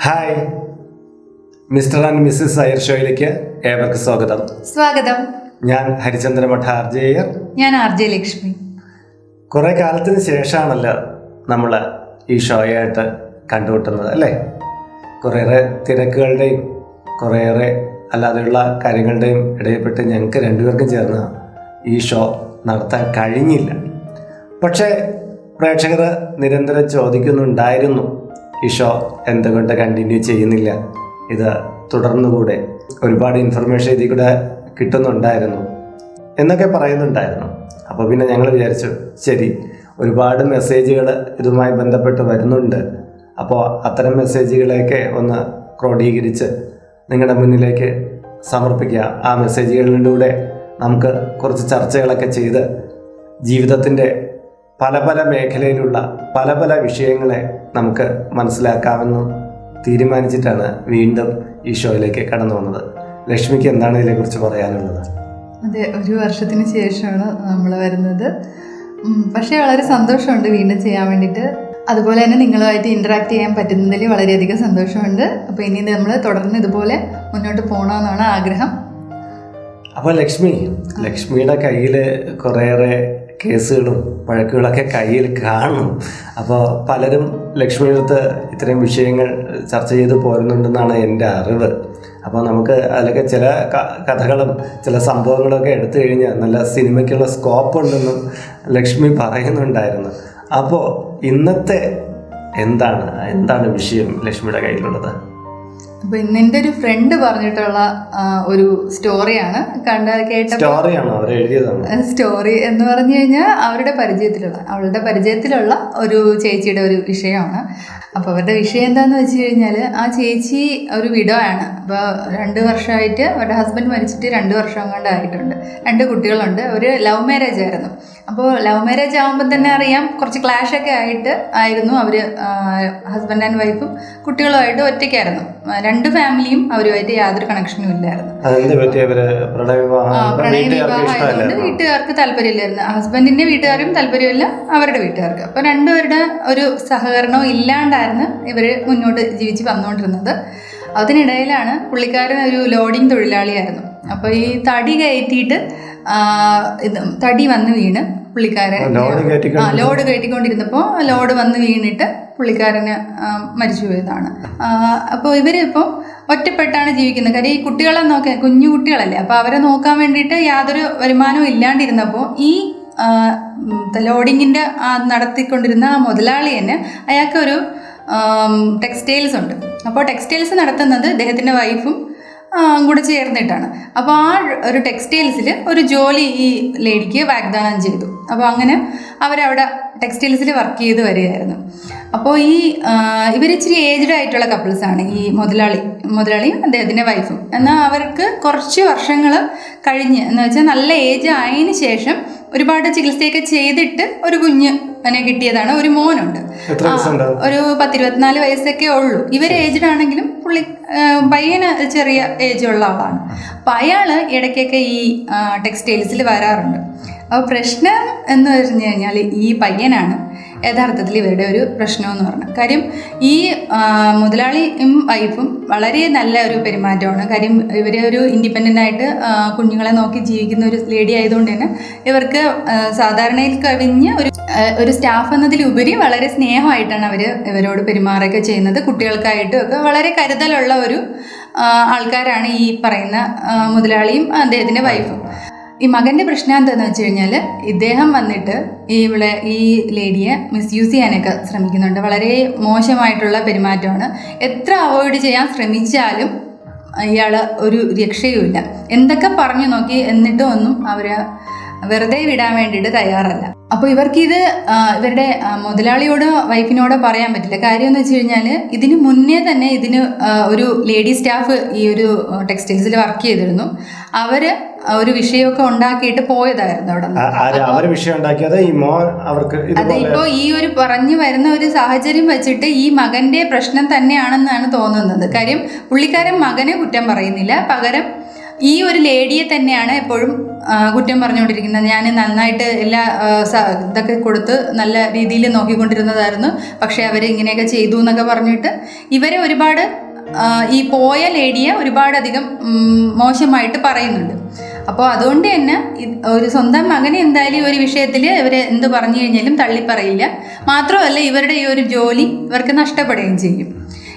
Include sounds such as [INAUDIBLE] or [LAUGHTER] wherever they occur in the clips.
Hi mister and missus Iyer ഷോയിലേക്ക് ഏവർക്ക് സ്വാഗതം. സ്വാഗതം. ഞാൻ ഹരിചന്ദ്ര മഠ ആർ ജെ അയ്യർ. ഞാൻ ആർ ജെ ലക്ഷ്മി. കുറേ കാലത്തിന് ശേഷമാണല്ലോ നമ്മൾ ഈ ഷോയായിട്ട് കണ്ടുമുട്ടുന്നത് അല്ലേ? കുറേയേറെ തിരക്കുകളുടെയും കുറേയേറെ അല്ലാതെയുള്ള കാര്യങ്ങളുടെയും ഇടയിൽപ്പെട്ട് ഞങ്ങൾക്ക് രണ്ടുപേർക്കും ചേർന്ന് ഈ ഷോ നടത്താൻ കഴിഞ്ഞില്ല. പക്ഷേ പ്രേക്ഷകർ നിരന്തരം ചോദിക്കുന്നുണ്ടായിരുന്നു ഈ ഷോ എന്തുകൊണ്ട് കണ്ടിന്യൂ ചെയ്യുന്നില്ല? ഇത് തുടർന്നുകൂടെ ഒരുപാട് ഇൻഫർമേഷൻ ഇതിൽ കൂടെ കിട്ടുന്നുണ്ടായിരുന്നു. എന്നൊക്കെ പറയുന്നുണ്ടായിരുന്നു. അപ്പോൾ പിന്നെ ഞങ്ങൾ വിചാരിച്ചു ശരി ഒരുപാട് മെസ്സേജുകൾ ഇതുമായി ബന്ധപ്പെട്ട് വരുന്നുണ്ട്. അപ്പോൾ അത്തരം മെസ്സേജുകളെയൊക്കെ ഒന്ന് ക്രോഡീകരിച്ച് നിങ്ങളുടെ മുന്നിലേക്ക് സമർപ്പിക്കുക. ആ മെസ്സേജുകളിലൂടെ നമുക്ക് കുറച്ച് ചർച്ചകളൊക്കെ ചെയ്ത് ജീവിതത്തിന്റെ പല പല മേഖലയിലുള്ള പല പല വിഷയങ്ങളെ നമുക്ക് മനസ്സിലാക്കാമെന്ന് തീരുമാനിച്ചിട്ടാണ് വീണ്ടും ഈ ഷോയിലേക്ക് കടന്നു വന്നത് ലക്ഷ്മിക്ക് എന്താണ് ഇതിനെക്കുറിച്ച് പറയാനുള്ളത്? അതെ ഒരു വർഷത്തിന് ശേഷമാണ് നമ്മൾ വരുന്നത്. പക്ഷേ വളരെ സന്തോഷമുണ്ട് വീണ്ടും ചെയ്യാൻ വേണ്ടിയിട്ട്. അതുപോലെ തന്നെ നിങ്ങളുമായിട്ട് ഇന്ററാക്ട് ചെയ്യാൻ പറ്റുന്നതിൽ വളരെയധികം സന്തോഷമുണ്ട്. അപ്പോൾ ഇനി നമ്മൾ തുടർന്ന് ഇതുപോലെ മുന്നോട്ട് പോകണമെന്നാണ് ആഗ്രഹം. അപ്പോൾ ലക്ഷ്മി ലക്ഷ്മിയുടെ കയ്യിൽ കുറേയേറെ കേസുകളും വഴക്കുകളൊക്കെ കയ്യിൽ കാണും. അപ്പോൾ പലരും ലക്ഷ്മിയുടെ ഇത്രയും വിഷയങ്ങൾ ചർച്ച ചെയ്ത് പോരുന്നുണ്ടെന്നാണ് എന്റെ അറിവ്. അപ്പോൾ നമുക്ക് അതിലൊക്കെ ചില കഥകളും ചില സംഭവങ്ങളൊക്കെ എടുത്തു കഴിഞ്ഞാൽ നല്ല സിനിമയ്ക്കുള്ള സ്കോപ്പ് ഉണ്ടെന്നും ലക്ഷ്മി പറയുന്നുണ്ടായിരുന്നു. അപ്പോൾ ഇന്നത്തെ എന്താണ് എന്താണ് വിഷയം ലക്ഷ്മിയുടെ കയ്യിലുള്ളത്? അപ്പോൾ നിന്റെ എന്റെ ഒരു ഫ്രണ്ട് പറഞ്ഞിട്ടുള്ള ഒരു സ്റ്റോറിയാണ് കണ്ട കേട്ട സ്റ്റോറി എന്ന് പറഞ്ഞു കഴിഞ്ഞാൽ അവരുടെ പരിചയത്തിലുള്ള അവളുടെ പരിചയത്തിലുള്ള ഒരു ചേച്ചിയുടെ ഒരു വിഷയമാണ്. അപ്പോൾ അവരുടെ വിഷയം എന്താന്ന് വെച്ച് കഴിഞ്ഞാൽ ആ ചേച്ചി ഒരു വിഡോ ആണ് അപ്പോൾ രണ്ട് വർഷമായിട്ട് അവരുടെ ഹസ്ബൻഡ് മരിച്ചിട്ട് രണ്ട് വർഷം കൊണ്ട് ആയിട്ടുണ്ട് രണ്ട് കുട്ടികളുണ്ട്. അവർ ലവ് മാരേജ് ആയിരുന്നു. അപ്പോൾ ലവ് മാരേജ് ആകുമ്പോൾ തന്നെ അറിയാം കുറച്ച് ക്ലാഷ് ഒക്കെ ആയിട്ട് ആയിരുന്നു അവർ ഹസ്ബൻഡ് ആൻഡ് വൈഫും കുട്ടികളുമായിട്ട് ഒറ്റയ്ക്കായിരുന്നു. രണ്ട് ഫാമിലിയും അവരുമായിട്ട് യാതൊരു കണക്ഷനും ഇല്ലായിരുന്നു. പ്രണയവിവാഹമായതുകൊണ്ട് വീട്ടുകാർക്ക് താല്പര്യമില്ലായിരുന്നു. ഹസ്ബൻഡിന്റെ വീട്ടുകാരും താല്പര്യമില്ല അവരുടെ വീട്ടുകാർക്ക്. അപ്പോൾ രണ്ടുപേരുടെ ഒരു സഹകരണവും ഇല്ലാണ്ടായിരുന്നു ഇവർ മുന്നോട്ട് ജീവിച്ച് വന്നുകൊണ്ടിരുന്നത്. അതിനിടയിലാണ് പുള്ളിക്കാരൻ ഒരു ലോഡിംഗ് തൊഴിലാളിയായിരുന്നു. അപ്പോൾ ഈ തടി കയറ്റിയിട്ട് ഇത് തടി വന്ന് വീണ് പുള്ളിക്കാരൻ ലോഡ് കയറ്റിക്കൊണ്ടിരുന്നപ്പോ ആ ലോഡ് കയറ്റിക്കൊണ്ടിരുന്നപ്പോൾ ലോഡ് വന്ന് വീണിട്ട് പുള്ളിക്കാരന് മരിച്ചു പോയതാണ്. അപ്പോൾ ഇവരിപ്പോൾ ഒറ്റപ്പെട്ടാണ് ജീവിക്കുന്നത്. കാര്യം ഈ കുട്ടികളെ നോക്കാൻ കുഞ്ഞു കുട്ടികളല്ലേ അപ്പോൾ അവരെ നോക്കാൻ വേണ്ടിയിട്ട് യാതൊരു വരുമാനവും ഇല്ലാണ്ടിരുന്നപ്പോൾ ഈ ലോഡിങ്ങിന്റെ ലോഡിങ്ങിന്റെ ആ നടത്തിക്കൊണ്ടിരുന്ന ആ മുതലാളി തന്നെ അയാൾക്കൊരു ടെക്സ്റ്റൈൽസ് ഉണ്ട്. അപ്പോൾ ടെക്സ്റ്റൈൽസ് നടത്തുന്നത് ഇദ്ദേഹത്തിന്റെ വൈഫും കൂടെ ചേർന്നിട്ടാണ്. അപ്പോൾ ആ ഒരു ടെക്സ്റ്റൈൽസിൽ ഒരു ജോലി ഈ ലേഡിക്ക് വാഗ്ദാനം ചെയ്തു. അപ്പോൾ അങ്ങനെ അവരവിടെ ടെക്സ്റ്റൈൽസിൽ വർക്ക് ചെയ്ത് വരികയായിരുന്നു. അപ്പോൾ ഈ ഇവർ ഇച്ചിരി ഏജ്ഡ് ആയിട്ടുള്ള കപ്പിൾസാണ് ഈ മുതലാളി മുതലാളിയും അദ്ദേഹത്തിന്റെ വൈഫും എന്നാൽ അവർക്ക് കുറച്ച് വർഷങ്ങൾ കഴിഞ്ഞ് എന്ന് വെച്ചാൽ നല്ല ഏജ് ആയതിനു ശേഷം ഒരുപാട് ചികിത്സയൊക്കെ ചെയ്തിട്ട് ഒരു കുഞ്ഞ് അതിനെ കിട്ടിയതാണ്. ഒരു മോനുണ്ട്. ഒരു പത്തിരുപത്തിനാല് വയസ്സൊക്കെ ഉള്ളൂ. ഇവർ ഏജ്ഡ് ആണെങ്കിലും പുള്ളി പയ്യന് ചെറിയ ഏജ് ഉള്ള ആളാണ് അപ്പം അയാൾ ഇടയ്ക്കൊക്കെ ഈ ടെക്സ്റ്റൈൽസിൽ വരാറുണ്ട്. അപ്പോൾ പ്രശ്നം എന്ന് പറഞ്ഞു കഴിഞ്ഞാൽ ഈ പയ്യനാണ് യഥാർത്ഥത്തിൽ ഇവരുടെ ഒരു പ്രശ്നമെന്ന് പറഞ്ഞു. കാര്യം ഈ മുതലാളിയും വൈഫും വളരെ നല്ല ഒരു പെരുമാറ്റമാണ്. കാര്യം ഇവർ ഒരു ഇൻഡിപെൻഡന്റ് ആയിട്ട് കുഞ്ഞുങ്ങളെ നോക്കി ജീവിക്കുന്ന ഒരു ലേഡി ആയതുകൊണ്ട് തന്നെ ഇവർക്ക് സാധാരണയിൽ കവിഞ്ഞ് ഒരു ഒരു സ്റ്റാഫ് എന്നതിലുപരി വളരെ സ്നേഹമായിട്ടാണ് അവർ ഇവരോട് പെരുമാറുകയൊക്കെ ചെയ്യുന്നത്. കുട്ടികൾക്കായിട്ടും ഒക്കെ വളരെ കരുതലുള്ള ഒരു ആൾക്കാരാണ് ഈ പറയുന്ന മുതലാളിയും അദ്ദേഹത്തിന്റെ വൈഫും. ഈ മകന്റെ പ്രശ്നം എന്താണെന്ന് വെച്ച് കഴിഞ്ഞാൽ ഇദ്ദേഹം വന്നിട്ട് ഈ ഇവിടെ ഈ ലേഡിയെ മിസ്യൂസ് ചെയ്യാനൊക്കെ ശ്രമിക്കുന്നുണ്ട്. വളരെ മോശമായിട്ടുള്ള പെരുമാറ്റമാണ്. എത്ര അവോയ്ഡ് ചെയ്യാൻ ശ്രമിച്ചാലും ഇയാൾ ഒരു രക്ഷയുമില്ല എന്തൊക്കെ പറഞ്ഞു നോക്കി എന്നിട്ടും ഒന്നും അവർ വെറുതെ വിടാൻ വേണ്ടിയിട്ട് തയ്യാറല്ല. അപ്പോൾ ഇവർക്കിത് ഇവരുടെ മുതലാളിയോടോ വൈഫിനോടോ പറയാൻ പറ്റില്ല. കാര്യം എന്ന് വെച്ച് കഴിഞ്ഞാൽ ഇതിന് മുന്നേ തന്നെ ഇതിന് ഒരു ലേഡി സ്റ്റാഫ് ഈ ഒരു ടെക്സ്റ്റൈൽസിൽ വർക്ക് ചെയ്തിരുന്നു. അവർ ഒരു വിഷയമൊക്കെ ഉണ്ടാക്കിയിട്ട് പോയതായിരുന്നു അവിടെ. അവർ വിഷയം ഉണ്ടാക്കിയത് ഈ മോൻ അവർക്ക് അതെ ഇപ്പോ ഈ ഒരു പറഞ്ഞു വരുന്ന ഒരു സാഹചര്യം വെച്ചിട്ട് ഈ മകന്റെ പ്രശ്നം തന്നെയാണെന്നാണ് തോന്നുന്നത്. കാര്യം പുള്ളിക്കാരൻ മകനെ കുറ്റം പറയുന്നില്ല. പകരം ഈ ഒരു ലേഡിയെ തന്നെയാണ് എപ്പോഴും കുറ്റം പറഞ്ഞുകൊണ്ടിരിക്കുന്നത്. ഞാൻ നന്നായിട്ട് എല്ലാ ഇതൊക്കെ കൊടുത്ത് നല്ല രീതിയിൽ നോക്കിക്കൊണ്ടിരുന്നതായിരുന്നു. പക്ഷേ അവർ ഇങ്ങനെയൊക്കെ ചെയ്തു എന്നൊക്കെ പറഞ്ഞിട്ട് ഇവരെ ഒരുപാട് ഈ പോയ ലേഡിയെ ഒരുപാടധികം മോശമായിട്ട് പറയുന്നുണ്ട്. അപ്പോൾ അതുകൊണ്ട് തന്നെ ഒരു സ്വന്തം മകനെ എന്തായാലും ഒരു വിഷയത്തിൽ ഇവർ എന്ത് പറഞ്ഞു കഴിഞ്ഞാലും തള്ളിപ്പറയില്ല. മാത്രമല്ല ഇവരുടെ ഈ ഒരു ജോലി ഇവർക്ക് നഷ്ടപ്പെടുകയും ചെയ്യും.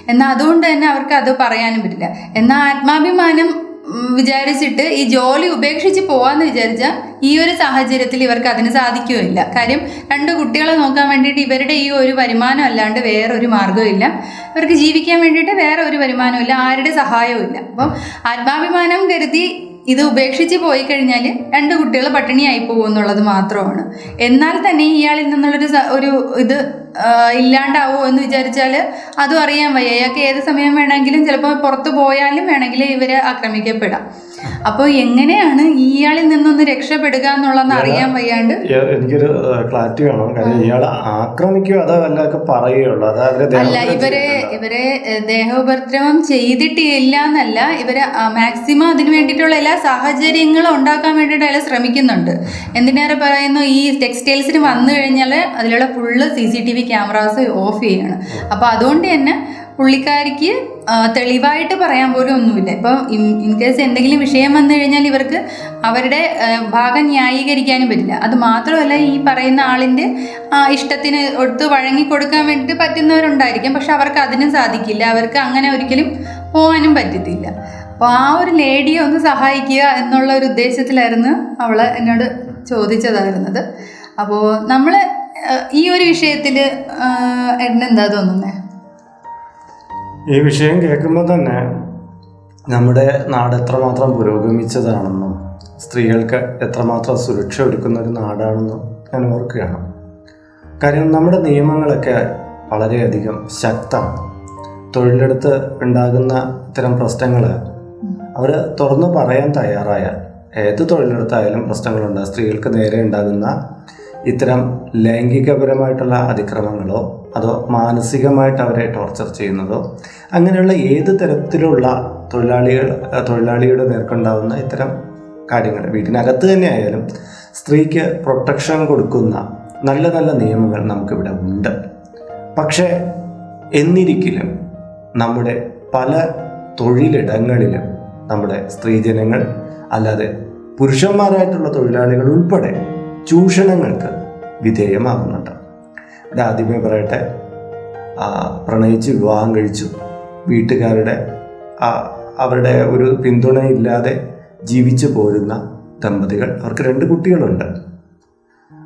എന്നാൽ അതുകൊണ്ട് തന്നെ അവർക്ക് അത് പറയാനും പറ്റില്ല. എന്നാൽ ആത്മാഭിമാനം വിചാരിച്ചിട്ട് ഈ ജോലി ഉപേക്ഷിച്ച് പോവാന്ന് വിചാരിച്ചാൽ ഈ ഒരു സാഹചര്യത്തിൽ ഇവർക്ക് അതിന് സാധിക്കുകയില്ല. കാര്യം രണ്ട് കുട്ടികളെ നോക്കാൻ വേണ്ടിയിട്ട് ഇവരുടെ ഈ ഒരു വരുമാനം അല്ലാണ്ട് വേറെ ഒരു മാർഗമില്ല ഇവർക്ക് ജീവിക്കാൻ വേണ്ടിയിട്ട് വേറെ ഒരു വരുമാനവും ഇല്ല. ആരുടെ സഹായവും ഇല്ല. അപ്പം ആത്മാഭിമാനം കരുതി ഇത് ഉപേക്ഷിച്ച് പോയി കഴിഞ്ഞാൽ രണ്ട് കുട്ടികൾ പട്ടിണിയായി പോകും എന്നുള്ളത് മാത്രമാണ്. എന്നാൽ തന്നെ ഇയാളിൽ നിന്നുള്ളൊരു ഒരു ഇത് ഇല്ലാണ്ടാവോ എന്ന് വിചാരിച്ചാൽ അതും അറിയാൻ വയ്യ. അയാൾക്ക് ഏത് സമയം വേണമെങ്കിലും ചിലപ്പോൾ പുറത്തു പോയാലും വേണമെങ്കിൽ ഇവരെ ആക്രമിക്കപ്പെടാം. അപ്പോൾ എങ്ങനെയാണ് ഇയാളിൽ നിന്നൊന്ന് രക്ഷപ്പെടുക എന്നുള്ളതെന്ന് അറിയാൻ വയ്യാണ്ട്? എനിക്കൊരു ക്ലാരിറ്റി വേണം. കാരണം ഇയാളെ ആക്രമിക്കുക അതോ വല്ലതൊക്കെ പറയുകയുള്ളൂ. അത് അവരെ അല്ല ഇവരെ? ഇവരെ ദേഹോപദ്രവം ചെയ്തിട്ടില്ല എന്നല്ല ഇവരെ മാക്സിമം അതിന് വേണ്ടിയിട്ടുള്ള എല്ലാ സാഹചര്യങ്ങളും ഉണ്ടാക്കാൻ വേണ്ടിയിട്ട് അയാൾ ശ്രമിക്കുന്നുണ്ട്. എന്തിനേറെ പറയുന്നു ഈ ടെക്സ്റ്റൈൽസിന് വന്നു കഴിഞ്ഞാൽ അതിലുള്ള full C C T V cameras off ചെയ്യാണ്. അപ്പോൾ അതുകൊണ്ട് തന്നെ പുള്ളിക്കാരിക്ക് തെളിവായിട്ട് പറയാൻ പോലും ഒന്നുമില്ല. ഇപ്പോൾ ഇൻ കേസ് എന്തെങ്കിലും വിഷയം വന്നു കഴിഞ്ഞാൽ ഇവർക്ക് അവരുടെ ഭാഗം ന്യായീകരിക്കാനും പറ്റില്ല. അത് മാത്രമല്ല ഈ പറയുന്ന ആളിന്റെ ഇഷ്ടത്തിന് ഒടുത്ത് വഴങ്ങി കൊടുക്കാൻ വേണ്ടിയിട്ട് പറ്റുന്നവരുണ്ടായിരിക്കും. പക്ഷെ അവർക്ക് അതിനും സാധിക്കില്ല. അവർക്ക് അങ്ങനെ ഒരിക്കലും പോകാനും പറ്റത്തില്ല. അപ്പോൾ ആ ഒരു ലേഡിയെ ഒന്ന് സഹായിക്കുക എന്നുള്ള ഒരു ഉദ്ദേശത്തിലായിരുന്നു അവൾ എന്നോട് ചോദിച്ചതായിരുന്നത്. അപ്പോൾ നമ്മൾ ഈ ഒരു വിഷയത്തിൽ എന്നെന്താ തോന്നുന്നത് ഈ വിഷയം കേൾക്കുമ്പോൾ തന്നെ നമ്മുടെ നാട് എത്രമാത്രം പുരോഗമിച്ചതാണെന്നും സ്ത്രീകൾക്ക് എത്രമാത്രം സുരക്ഷ ഒരുക്കുന്ന ഒരു നാടാണെന്നും ഞാൻ ഓർക്കുകയാണ്. കാര്യം നമ്മുടെ നിയമങ്ങളൊക്കെ വളരെയധികം ശക്തമാണ്. തൊഴിലെടുത്ത് ഉണ്ടാകുന്ന ഇത്തരം പ്രശ്നങ്ങൾ അവർ തുറന്നു പറയാൻ തയ്യാറായാൽ ഏത് തൊഴിലെടുത്തായാലും പ്രശ്നങ്ങളുണ്ട്. സ്ത്രീകൾക്ക് നേരെ ഉണ്ടാകുന്ന ഇത്തരം ലൈംഗികപരമായിട്ടുള്ള അതിക്രമങ്ങളോ അതോ മാനസികമായിട്ട് അവരെ ടോർച്ചർ ചെയ്യുന്നതോ? അങ്ങനെയുള്ള ഏത് തരത്തിലുള്ള തൊഴിലാളികൾ തൊഴിലാളിയുടെ നേർക്കുണ്ടാകുന്ന ഇത്തരം കാര്യങ്ങൾ വീട്ടിനകത്ത് തന്നെ ആയാലും സ്ത്രീക്ക് പ്രൊട്ടക്ഷൻ കൊടുക്കുന്ന നല്ല നല്ല നിയമങ്ങൾ നമുക്കിവിടെ ഉണ്ട്. പക്ഷേ എന്നിരിക്കലും നമ്മുടെ പല തൊഴിലിടങ്ങളിലും നമ്മുടെ സ്ത്രീജനങ്ങൾ അല്ലാതെ പുരുഷന്മാരായിട്ടുള്ള തൊഴിലാളികൾ ഉൾപ്പെടെ ചൂഷണങ്ങൾക്ക് വിധേയമാകുന്നുണ്ട്. ഇവിടെ ആദ്യമേ പറയട്ടെ പ്രണയിച്ച് വിവാഹം കഴിച്ചു. വീട്ടുകാരുടെ അവരുടെ ഒരു പിന്തുണയില്ലാതെ ജീവിച്ചു പോരുന്ന ദമ്പതികൾ. അവർക്ക് രണ്ട് കുട്ടികളുണ്ട്.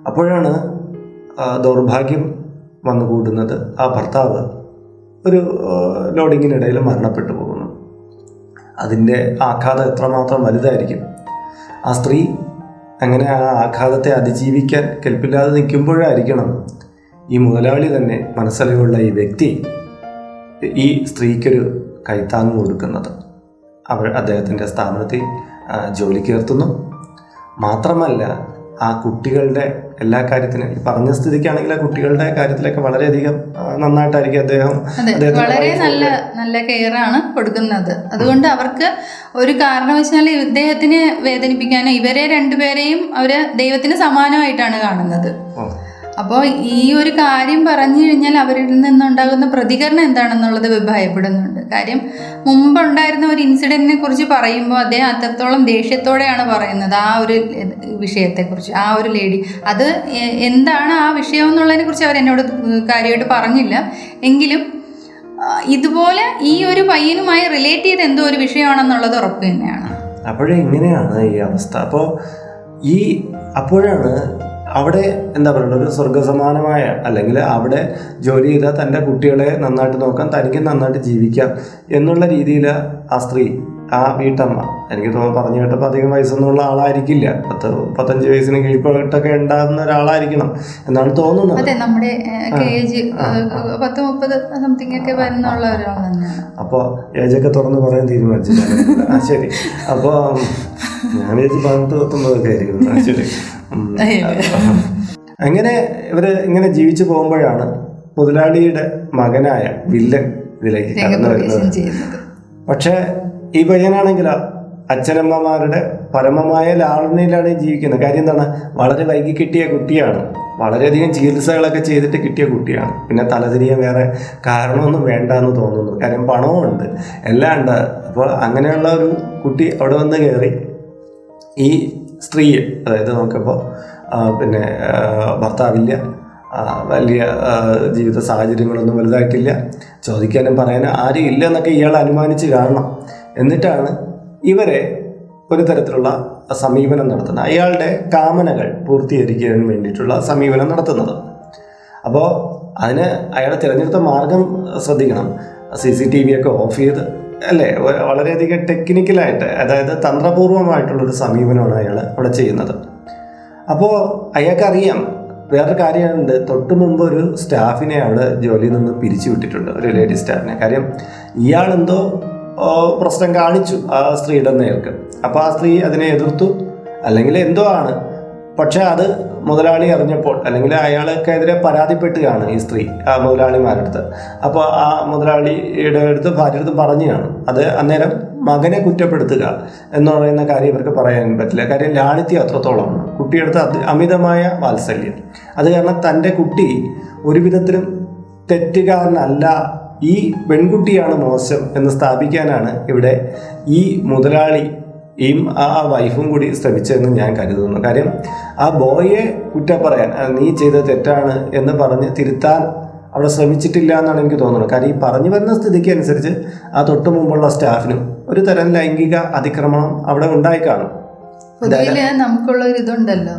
അപ്പോഴാണ് ദൗർഭാഗ്യം വന്നു കൂടുന്നത് ആ ഭർത്താവ് ഒരു ലോഡിങ്ങിനിടയിൽ മരണപ്പെട്ടു പോകുന്നു. അതിന്റെ ആഘാതം എത്രമാത്രം വലുതായിരിക്കും? ആ സ്ത്രീ അങ്ങനെ ആ ആഘാതത്തെ അതിജീവിക്കാൻ കെൽപ്പില്ലാതെ നിൽക്കുമ്പോഴായിരിക്കണം ഈ മുതലാളി തന്നെ മനസ്സലിവുള്ള ഈ വ്യക്തി ഈ സ്ത്രീക്കൊരു കൈത്താങ് കൊടുക്കുന്നത്. അവർ അദ്ദേഹത്തിന്റെ സ്ഥാപനത്തിൽ ജോലി ജോലിക്ക് നിർത്തുന്നു മാത്രമല്ല ആ കുട്ടികളുടെ എല്ലാ കാര്യത്തിനും ഈ പറഞ്ഞ സ്ഥിതിക്കാണെങ്കിൽ ആ കുട്ടികളുടെ കാര്യത്തിലൊക്കെ വളരെയധികം നന്നായിട്ടായിരിക്കും അദ്ദേഹം വളരെ നല്ല നല്ല കെയർ ആണ് കൊടുക്കുന്നത് അതുകൊണ്ട് അവർക്ക് ഒരു കാരണവശാൽ ഇദ്ദേഹത്തിനെ വേദനിപ്പിക്കാനോ ഇവരെ രണ്ടുപേരെയും അവർ ദൈവത്തിന് സമാനമായിട്ടാണ് കാണുന്നത്. അപ്പോൾ ഈ ഒരു കാര്യം പറഞ്ഞു കഴിഞ്ഞാൽ അവരിൽ നിന്നുണ്ടാകുന്ന പ്രതികരണം എന്താണെന്നുള്ളത് ഭയപ്പെടുന്നുണ്ട്. കാര്യം മുമ്പുണ്ടായിരുന്ന ഒരു ഇൻസിഡന്റിനെ കുറിച്ച് പറയുമ്പോൾ അദ്ദേഹം അത്രത്തോളം ദേഷ്യത്തോടെയാണ് പറയുന്നത്. ആ ഒരു വിഷയത്തെക്കുറിച്ച് ആ ഒരു ലേഡി അത് എന്താണ് ആ വിഷയം എന്നുള്ളതിനെ കുറിച്ച് അവർ എന്നോട് കാര്യമായിട്ട് പറഞ്ഞില്ല. എങ്കിലും ഇതുപോലെ ഈ ഒരു പയ്യനുമായി റിലേറ്റ് ചെയ്ത് എന്തോ ഒരു വിഷയമാണെന്നുള്ളത് ഉറപ്പ് തന്നെയാണ്. അപ്പോഴേ ഇങ്ങനെയാണ് ഈ അവസ്ഥ. അപ്പോൾ ഈ അപ്പോഴാണ് അവിടെ എന്താ പറയുക ഒരു സ്വർഗസമാനമായ അല്ലെങ്കിൽ അവിടെ ജോലി ചെയ്താൽ തന്റെ കുട്ടികളെ നന്നായിട്ട് നോക്കാം തനിക്ക് നന്നായിട്ട് ജീവിക്കാം എന്നുള്ള രീതിയിൽ ആ സ്ത്രീ ആ വീട്ടമ്മ എനിക്ക് തോന്നുന്നു പറഞ്ഞു കേട്ടപ്പോൾ അധികം വയസ്സൊന്നുള്ള ആളായിരിക്കില്ല. പത്ത് പത്തഞ്ച് വയസ്സിന് കീഴ്പ്പെട്ടൊക്കെ ഉണ്ടാകുന്ന ഒരാളായിരിക്കണം എന്നാണ് തോന്നുന്നത്. അതെ നമ്മുടെ പത്ത് മുപ്പത് സംതിങ് ഒക്കെ വരുന്നുള്ള അപ്പോൾ ഏജൊക്കെ തുറന്ന് പറയാൻ തീരുമാനിച്ചു ശരി. അപ്പോൾ ഞാൻ ഏജ് പതിനെട്ട് പത്തൊമ്പതൊക്കെ ആയിരിക്കും. ആ ശരി. [LAUGHS] അങ്ങനെ ഇവർ ഇങ്ങനെ ജീവിച്ചു പോകുമ്പോഴാണ് മുതലാളിയുടെ മകനായ വില്ലൻ ഇതിലേക്ക് കടന്നു വരുന്നത്. പക്ഷെ ഈ പയ്യനാണെങ്കിലോ അച്ഛനമ്മമാരുടെ പരമമായ ലാളനയിലാണ് ജീവിക്കുന്നത്. കാര്യം എന്താണ്? വളരെ വൈകി കിട്ടിയ കുട്ടിയാണ്. വളരെയധികം ചികിത്സകളൊക്കെ ചെയ്തിട്ട് കിട്ടിയ കുട്ടിയാണ്. പിന്നെ തലതിരിയാൻ വേറെ കാരണമൊന്നും വേണ്ട എന്ന് തോന്നുന്നു. കാര്യം പണവും ഉണ്ട് എല്ലാം ഉണ്ട്. അപ്പോൾ അങ്ങനെയുള്ള ഒരു കുട്ടി അവിടെ വന്ന് കയറി ഈ സ്ത്രീയെ അതായത് നോക്കുമ്പോൾ പിന്നെ ഭർത്താവില്ല വലിയ ജീവിത സാഹചര്യങ്ങളൊന്നും വലുതായിട്ടില്ല. ചോദിക്കാനും പറയാനും ആരും ഇല്ല എന്നൊക്കെ ഇയാൾ അനുമാനിച്ച് കാണണം. എന്നിട്ടാണ് ഇവരെ ഒരു തരത്തിലുള്ള സമീപനം നടത്തുന്നത്. അയാളുടെ കാമനകൾ പൂർത്തീകരിക്കാൻ വേണ്ടിയിട്ടുള്ള സമീപനം നടത്തുന്നത്. അപ്പോൾ അതിന് അയാളെ തിരഞ്ഞെടുത്ത മാർഗം ശ്രദ്ധിക്കണം. സി സി ടി വി ഒക്കെ ഓഫ് ചെയ്ത് അല്ലേ? വളരെയധികം ടെക്നിക്കലായിട്ട് അതായത് തന്ത്രപൂർവമായിട്ടുള്ളൊരു സമീപനമാണ് അയാൾ അവിടെ ചെയ്യുന്നത്. അപ്പോൾ അയാൾക്കറിയാം വേറൊരു കാര്യമുണ്ട്. തൊട്ട് മുമ്പ് ഒരു സ്റ്റാഫിനെ അവിടെ ജോലിയിൽ നിന്ന് പിരിച്ചു വിട്ടിട്ടുണ്ട് ഒരു ലേഡി സ്റ്റാഫിനെ. കാര്യം ഇയാളെന്തോ പ്രശ്നം കാണിച്ചു ആ സ്ത്രീയുടെ നേർക്ക് അപ്പോൾ ആ സ്ത്രീ അതിനെ എതിർത്തു അല്ലെങ്കിൽ എന്തോ ആണ് പക്ഷെ അത് മുതലാളി അറിഞ്ഞപ്പോൾ അല്ലെങ്കിൽ അയാൾക്കെതിരെ പരാതിപ്പെട്ടുകയാണ് ഈ സ്ത്രീ ആ മുതലാളിമാരുടെ അടുത്ത് അപ്പോൾ ആ മുതലാളിയുടെ അടുത്ത് ഭാര്യ അടുത്ത് പറഞ്ഞു കാണും അത് അന്നേരം മകനെ കുറ്റപ്പെടുത്തുക എന്ന് പറയുന്ന കാര്യം ഇവർക്ക് പറയാൻ പറ്റില്ല. കാര്യം ലാളിത്യം അത്രത്തോളമാണ് കുട്ടിയെടുത്ത് അമിതമായ വാത്സല്യം. അത് കാരണം തന്റെ കുട്ടി ഒരുവിധത്തിലും തെറ്റുകാരനല്ല. ഈ പെൺകുട്ടിയാണ് മോശം എന്ന് സ്ഥാപിക്കാനാണ് ഇവിടെ ഈ മുതലാളി ഈ ആ വൈഫും കൂടി ശ്രമിച്ചതെന്ന് ഞാൻ കരുതുന്നു. കാര്യം ആ ബോയെ കുറ്റം പറയാൻ നീ ചെയ്ത തെറ്റാണ് എന്ന് പറഞ്ഞ് തിരുത്താൻ അവിടെ ശ്രമിച്ചിട്ടില്ല എന്നാണ് എനിക്ക് തോന്നുന്നത്. കാര്യം ഈ പറഞ്ഞു വരുന്ന സ്ഥിതിക്ക് അനുസരിച്ച് ആ തൊട്ട് മുമ്പുള്ള സ്റ്റാഫിനും ഒരു തരം ലൈംഗിക അതിക്രമണം അവിടെ ഉണ്ടായി കാണും. പൊതുവിൽ നമുക്കുള്ള ഒരു ഇതുണ്ടല്ലോ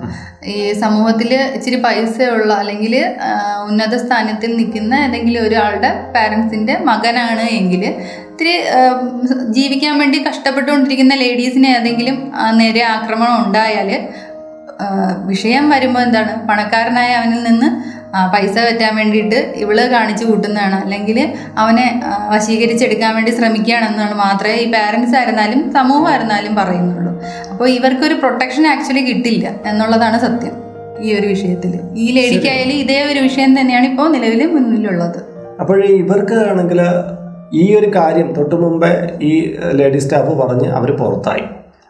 ഈ സമൂഹത്തിൽ ഇച്ചിരി പൈസയുള്ള അല്ലെങ്കിൽ ഉന്നത സ്ഥാനത്തിൽ നിൽക്കുന്ന ഏതെങ്കിലും ഒരാളുടെ പാരൻസിന്റെ മകനാണ് എങ്കിൽ ഇത്തിരി ജീവിക്കാൻ വേണ്ടി കഷ്ടപ്പെട്ടുകൊണ്ടിരിക്കുന്ന ലേഡീസിന് ഏതെങ്കിലും നേരെ ആക്രമണം ഉണ്ടായാൽ വിഷയം വരുമ്പോൾ എന്താണ്? പണക്കാരനായ അവനിൽ നിന്ന് പൈസ പറ്റാൻ വേണ്ടിയിട്ട് ഇവൾ കാണിച്ചു കൂട്ടുന്നതാണ്. അല്ലെങ്കിൽ അവനെ വശീകരിച്ചെടുക്കാൻ വേണ്ടി ശ്രമിക്കുകയാണെന്നാണ് മാത്രമേ ഈ പാരൻസ് ആയിരുന്നാലും സമൂഹമായിരുന്നാലും പറയുന്നുള്ളൂ. അപ്പോൾ ഇവർക്കൊരു പ്രൊട്ടക്ഷൻ ആക്ച്വലി കിട്ടില്ല എന്നുള്ളതാണ് സത്യം ഈ ഒരു വിഷയത്തിൽ. ഈ ലേഡിക്കായാലും ഇതേ ഒരു വിഷയം തന്നെയാണ് ഇപ്പോൾ നിലവിൽ മുന്നിലുള്ളത്. അപ്പോൾ ഇവർക്ക് ആണെങ്കിൽ ഈ ഒരു കാര്യം തൊട്ട് മുമ്പേ ഈ ലേഡി സ്റ്റാഫ് പറഞ്ഞ് അവർ പുറത്തായി.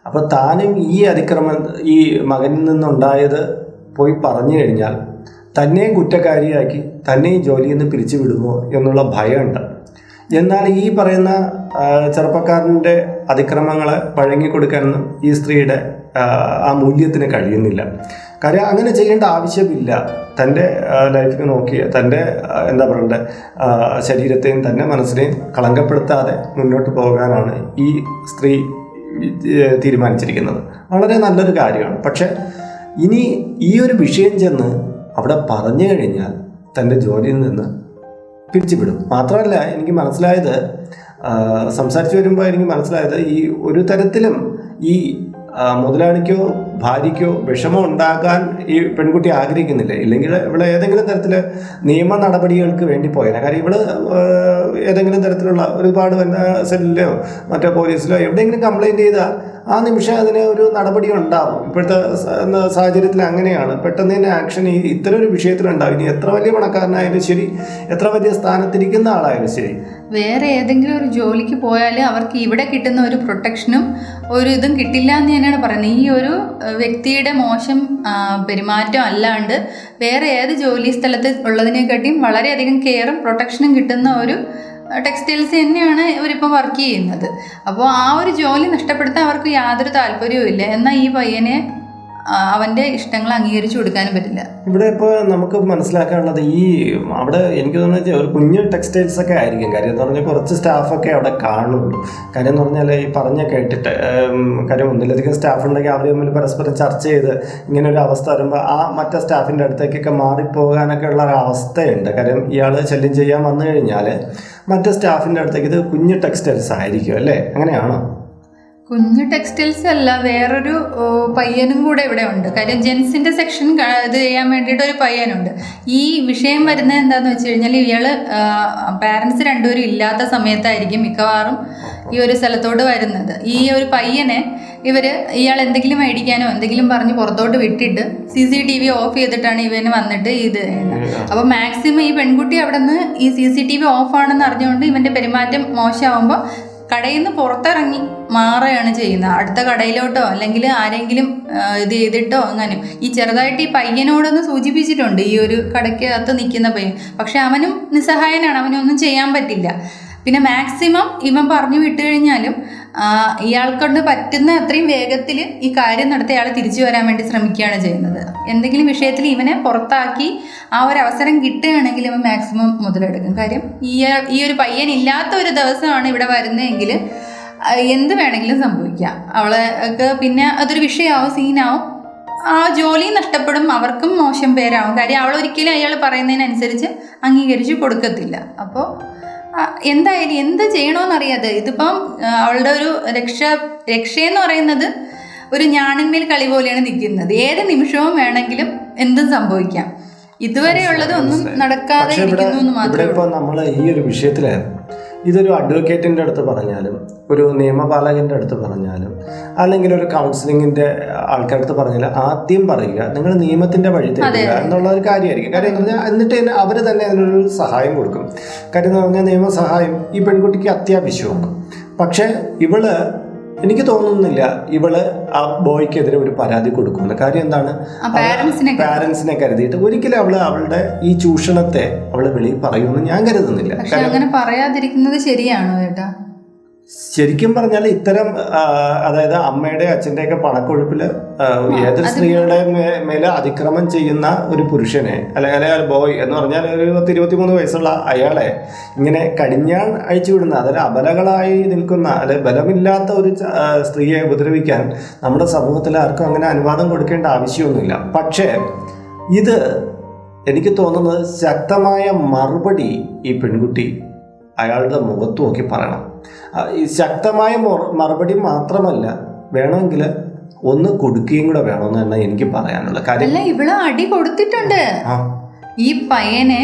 അപ്പോൾ താനും ഈ അതിക്രമം ഈ മകനിൽ നിന്നുണ്ടായത് പോയി പറഞ്ഞു കഴിഞ്ഞാൽ തന്നെയും കുറ്റക്കാരിയാക്കി തന്നെയും ജോലിയിൽ നിന്ന് പിരിച്ചു വിടുമോ എന്നുള്ള ഭയമുണ്ട്. എന്നാൽ ഈ പറയുന്ന ചെറുപ്പക്കാരന്റെ അതിക്രമങ്ങളെ വഴങ്ങിക്കൊടുക്കാനൊന്നും ഈ സ്ത്രീയുടെ ആ, ആ മൂല്യത്തിന് കഴിയുന്നില്ല. കാര്യം അങ്ങനെ ചെയ്യേണ്ട ആവശ്യമില്ല. തന്റെ ലൈഫിനെ നോക്കി തന്റെ എന്താ പറയണ്ടേ ശരീരത്തെയും തന്റെ മനസ്സിനെയും കളങ്കപ്പെടുത്താതെ മുന്നോട്ട് പോകാനാണ് ഈ സ്ത്രീ തീരുമാനിച്ചിരിക്കുന്നത്. വളരെ നല്ലൊരു കാര്യമാണ്. പക്ഷേ ഇനി ഈ ഒരു വിഷയം ചെന്ന് അവിടെ പറഞ്ഞു കഴിഞ്ഞാൽ തന്റെ ജോലിയിൽ നിന്ന് പിരിച്ചുവിടും. മാത്രമല്ല എനിക്ക് മനസ്സിലായത് സംസാരിച്ചു വരുമ്പോൾ എനിക്ക് മനസ്സിലായത് ഈ ഒരു തരത്തിലും ഈ മുതലാളിക്കോ ഭാര്യയ്ക്കോ വിഷമം ഉണ്ടാക്കാൻ ഈ പെൺകുട്ടി ആഗ്രഹിക്കുന്നില്ല. ഇല്ലെങ്കിൽ ഇവിടെ ഏതെങ്കിലും തരത്തിൽ നിയമ നടപടികൾക്ക് വേണ്ടി പോയേനെ. കാര്യം ഇവിടെ ഏതെങ്കിലും തരത്തിലുള്ള ഒരുപാട് സെല്ലിലോ മറ്റോ പോലീസിലോ എവിടെയെങ്കിലും കംപ്ലൈന്റ് ചെയ്താൽ ആ നിമിഷം അതിന് ഒരു നടപടി ഉണ്ടാവും ഇപ്പോഴത്തെ സാഹചര്യത്തിൽ അങ്ങനെയാണ്. പെട്ടെന്ന് തന്നെ ആക്ഷൻ ഈ ഇത്തരം ഒരു വിഷയത്തിലുണ്ടാവും. ഇനി എത്ര വലിയ പണക്കാരനായാലും ശരി എത്ര വലിയ സ്ഥാനത്തിരിക്കുന്ന ആളായാലും ശരി. വേറെ ഏതെങ്കിലും ഒരു ജോലിക്ക് പോയാൽ അവർക്ക് ഇവിടെ കിട്ടുന്ന ഒരു പ്രൊട്ടക്ഷനും ഒരു ഇതും കിട്ടില്ല എന്ന് തന്നെയാണ് പറയുന്നത്. ഈ ഒരു വ്യക്തിയുടെ മോശം പെരുമാറ്റം അല്ലാണ്ട് വേറെ ഏത് ജോലി സ്ഥലത്ത് ഉള്ളതിനെക്കാട്ടിയും വളരെയധികം കെയറും പ്രൊട്ടക്ഷനും കിട്ടുന്ന ഒരു ടെക്സ്റ്റൈൽസ് തന്നെയാണ് ഇവരിപ്പോൾ വർക്ക് ചെയ്യുന്നത്. അപ്പോൾ ആ ഒരു ജോലി നഷ്ടപ്പെടുത്താൻ അവർക്ക് യാതൊരു താല്പര്യവും ഇല്ല എന്നാൽ ഈ പയ്യനെ ആ, അവന്റെ ഇഷ്ടങ്ങൾ അംഗീകരിച്ചു കൊടുക്കാനും പറ്റില്ല. ഇവിടെ ഇപ്പോൾ നമുക്ക് മനസ്സിലാക്കാനുള്ളത് ഈ അവിടെ എനിക്ക് തോന്നുന്നത് ഒരു കുഞ്ഞു ടെക്സ്റ്റൈൽസ് ഒക്കെ ആയിരിക്കും. കാര്യം എന്ന് പറഞ്ഞാൽ കുറച്ച് സ്റ്റാഫൊക്കെ അവിടെ കാണുള്ളൂ കാര്യം എന്ന് പറഞ്ഞാൽ ഈ പറഞ്ഞ കേട്ടിട്ട് കാര്യം ഒന്നിലധികം സ്റ്റാഫ് ഉണ്ടെങ്കിൽ അവർ തമ്മിൽ പരസ്പരം ചർച്ച ചെയ്ത് ഇങ്ങനെ ഒരു അവസ്ഥ വരുമ്പോൾ ആ മറ്റേ സ്റ്റാഫിന്റെ അടുത്തേക്കൊക്കെ മാറിപ്പോകാനൊക്കെ ഉള്ള ഒരു അവസ്ഥയുണ്ട്. കാര്യം ഇയാൾ ശല്യം ചെയ്യാൻ വന്നു കഴിഞ്ഞാൽ മറ്റേ സ്റ്റാഫിന്റെ അടുത്തേക്ക് ഇത് കുഞ്ഞു ടെക്സ്റ്റൈൽസ് ആയിരിക്കും അല്ലേ? അങ്ങനെയാണോ? കുഞ്ഞു ടെക്സ്റ്റൈൽസ് അല്ല വേറൊരു പയ്യനും കൂടെ ഇവിടെ ഉണ്ട്. കാര്യം ജെൻസിന്റെ സെക്ഷൻ ഇത് ചെയ്യാൻ വേണ്ടിയിട്ട് ഒരു പയ്യനുണ്ട്. ഈ വിഷയം വരുന്നത് എന്താണെന്ന് വെച്ച് കഴിഞ്ഞാൽ ഇയാൾ പാരൻസ് രണ്ടുപേരും ഇല്ലാത്ത സമയത്തായിരിക്കും മിക്കവാറും ഈ ഒരു സ്ഥലത്തോട്ട് വരുന്നത്. ഈ ഒരു പയ്യനെ ഇവർ ഇയാൾ എന്തെങ്കിലും മേടിക്കാനോ എന്തെങ്കിലും പറഞ്ഞ് പുറത്തോട്ട് വിട്ടിട്ട് C C T V off ചെയ്തിട്ടാണ് ഇവന് വന്നിട്ട് ഇത് അപ്പൊ അപ്പോൾ മാക്സിമം ഈ പെൺകുട്ടി അവിടെ നിന്ന് ഈ C C T V off ആണെന്ന് അറിഞ്ഞുകൊണ്ട് ഇവന്റെ പെരുമാറ്റം മോശമാകുമ്പോൾ കടയിൽ നിന്ന് പുറത്തിറങ്ങി മാറുകയാണ് ചെയ്യുന്നത്. അടുത്ത കടയിലോട്ടോ അല്ലെങ്കിൽ ആരെങ്കിലും ഇത് ചെയ്തിട്ടോ അങ്ങനെ. ഈ ചെറുതായിട്ട് ഈ പയ്യനോടൊന്ന് സൂചിപ്പിച്ചിട്ടുണ്ട് ഈ ഒരു കടയ്ക്കകത്ത് നിൽക്കുന്ന പയ്യൻ. പക്ഷെ അവനും നിസ്സഹായനാണ്. അവനൊന്നും ചെയ്യാൻ പറ്റില്ല. പിന്നെ മാക്സിമം ഇവൻ പറഞ്ഞു വിട്ടു കഴിഞ്ഞാലും ഇയാൾക്കൊണ്ട് പറ്റുന്ന അത്രയും വേഗത്തിൽ ഈ കാര്യം നടത്തി അയാൾ തിരിച്ചു വരാൻ വേണ്ടി ശ്രമിക്കുകയാണ് ചെയ്യുന്നത്. എന്തെങ്കിലും വിഷയത്തിൽ ഇവനെ പുറത്താക്കി ആ ഒരു അവസരം കിട്ടുകയാണെങ്കിൽ ഇവൻ മാക്സിമം മുതലെടുക്കും. കാര്യം ഈ ഈ ഒരു പയ്യൻ ഇല്ലാത്ത ഒരു ദിവസമാണ് ഇവിടെ വരുന്നതെങ്കിൽ എന്ത് വേണമെങ്കിലും സംഭവിക്കാം. അവളെ പിന്നെ അതൊരു വിഷയമാവും സീനാവും. ആ ജോലി നഷ്ടപ്പെടും അവർക്കും മോശം പേരാവും. കാര്യം അവൾ ഒരിക്കലും അയാൾ പറയുന്നതിനനുസരിച്ച് അംഗീകരിച്ച് കൊടുക്കത്തില്ല. അപ്പോൾ എന്തായാലും എന്ത് ചെയ്യണമെന്നറിയാതെ ഇതിപ്പം അവളുടെ ഒരു രക്ഷ രക്ഷയെന്ന് പറയുന്നത് ഒരു ഞാണിന്മേൽ കളി പോലെയാണ് നിൽക്കുന്നത്. ഏത് നിമിഷവും വേണമെങ്കിലും എന്തും സംഭവിക്കാം. ഇതുവരെയുള്ളത് ഒന്നും നടക്കാതെ ഇരിക്കുന്നു എന്ന് മാത്രമേ നമ്മൾ ഈ ഒരു വിഷയത്തിൽ ഇതൊരു അഡ്വക്കേറ്റിന്റെ അടുത്ത് പറഞ്ഞാലും ഒരു നിയമപാലകന്റെ അടുത്ത് പറഞ്ഞാലും അല്ലെങ്കിൽ ഒരു കൗൺസിലിങ്ങിന്റെ ആൾക്കടുത്ത് പറഞ്ഞാലും ആദ്യം പറയുക നിങ്ങൾ നിയമത്തിന്റെ വഴി തരിക എന്നുള്ള ഒരു കാര്യമായിരിക്കും. കാര്യം എന്ന് പറഞ്ഞാൽ എന്നിട്ട് തന്നെ അവർ തന്നെ അതിനൊരു സഹായം കൊടുക്കും. കാര്യം എന്ന് പറഞ്ഞാൽ നിയമസഹായം ഈ പെൺകുട്ടിക്ക് അത്യാവശ്യമാണ് പക്ഷേ ഇവൾ എനിക്ക് തോന്നുന്നില്ല ഇവൾ ആ ബോയ്ക്കെതിരെ ഒരു പരാതി കൊടുക്കുന്ന കാര്യം എന്താണ്? പാരന്റ്സിനെ കരുതിയിട്ട് ഒരിക്കലും അവൾ അവളുടെ ഈ ചൂഷണത്തെ അവൾ വെളിയിൽ പറയുമെന്ന് ഞാൻ കരുതുന്നില്ല. അങ്ങനെ പറയാതിരിക്കുന്നത് ശരിയാണോ ചേട്ടാ ശരിക്കും പറഞ്ഞാൽ ഇത്തരം അതായത് അമ്മയുടെ അച്ഛന്റെ ഒക്കെ പണക്കൊഴുപ്പിൽ ഏത് ഏതൊരു സ്ത്രീയുടെ മേലെ അതിക്രമം ചെയ്യുന്ന ഒരു പുരുഷനെ അല്ലെങ്കിൽ ഒരു ബോയ് എന്ന് പറഞ്ഞാൽ ഒരു പത്ത് ഇരുപത്തിമൂന്ന് വയസ്സുള്ള അയാളെ ഇങ്ങനെ കടിഞ്ഞാൺ അഴിച്ചു വിടുന്ന അതായത് അബലകളായി നിൽക്കുന്ന അല്ലെ ബലമില്ലാത്ത ഒരു സ്ത്രീയെ ഉപദ്രവിക്കാൻ നമ്മുടെ സമൂഹത്തിൽ ആർക്കും അങ്ങനെ അനുവാദം കൊടുക്കേണ്ട ആവശ്യമൊന്നുമില്ല. പക്ഷേ ഇത് എനിക്ക് തോന്നുന്നത് ശക്തമായ മറുപടി ഈ പെൺകുട്ടി അയാളുടെ മുഖത്ത് നോക്കി പറയണം. ഈ ശക്തമായ മറുപടി മാത്രമല്ല വേണമെങ്കിൽ ഒന്ന് കൊടുക്കുകയും കൂടെ വേണമെന്നാണ് എനിക്ക് പറയാനുള്ളത് കാര്യം അല്ല ഇവൾ അടി കൊടുത്തിട്ടുണ്ട്. ഈ പയ്യനെ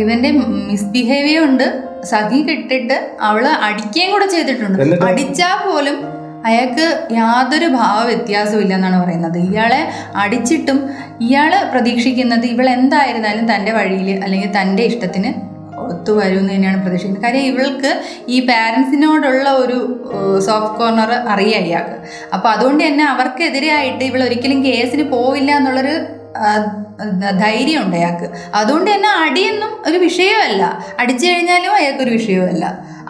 ഇവന്റെ മിസ്ബിഹേവിയർ ഉണ്ട്. സഖി കിട്ടിട്ട് അവൾ അടിക്കുകയും കൂടെ ചെയ്തിട്ടുണ്ട്? അടിച്ചാൽ പോലും അയാൾക്ക് യാതൊരു ഭാവ വ്യത്യാസവും ഇല്ലെന്നാണ് പറയുന്നത്. ഇയാളെ അടിച്ചിട്ടും ഇയാൾ പ്രതീക്ഷിക്കുന്നത് ഇവൾ എന്തായിരുന്നാലും തന്റെ വഴിയിൽ അല്ലെങ്കിൽ തന്റെ ഇഷ്ടത്തിന് ഒത്തു വരുമെന്ന് തന്നെയാണ് പ്രതീക്ഷിക്കുന്നത്. കാര്യം ഇവൾക്ക് ഈ പാരൻസിനോടുള്ള ഒരു സോഫ്റ്റ് കോർണർ അറിയാം ഇയാൾക്ക്. അപ്പോൾ അതുകൊണ്ട് തന്നെ അവർക്കെതിരെയായിട്ട് ഇവൾ ഒരിക്കലും കേസിന് പോവില്ല എന്നുള്ളൊരു ആ, ധൈര്യം ഉണ്ട് അയാൾക്ക്. അതുകൊണ്ട് തന്നെ അടിയൊന്നും ഒരു വിഷയമല്ല. അടിച്ചു കഴിഞ്ഞാലും അയാൾക്കൊരു വിഷയമല്ല.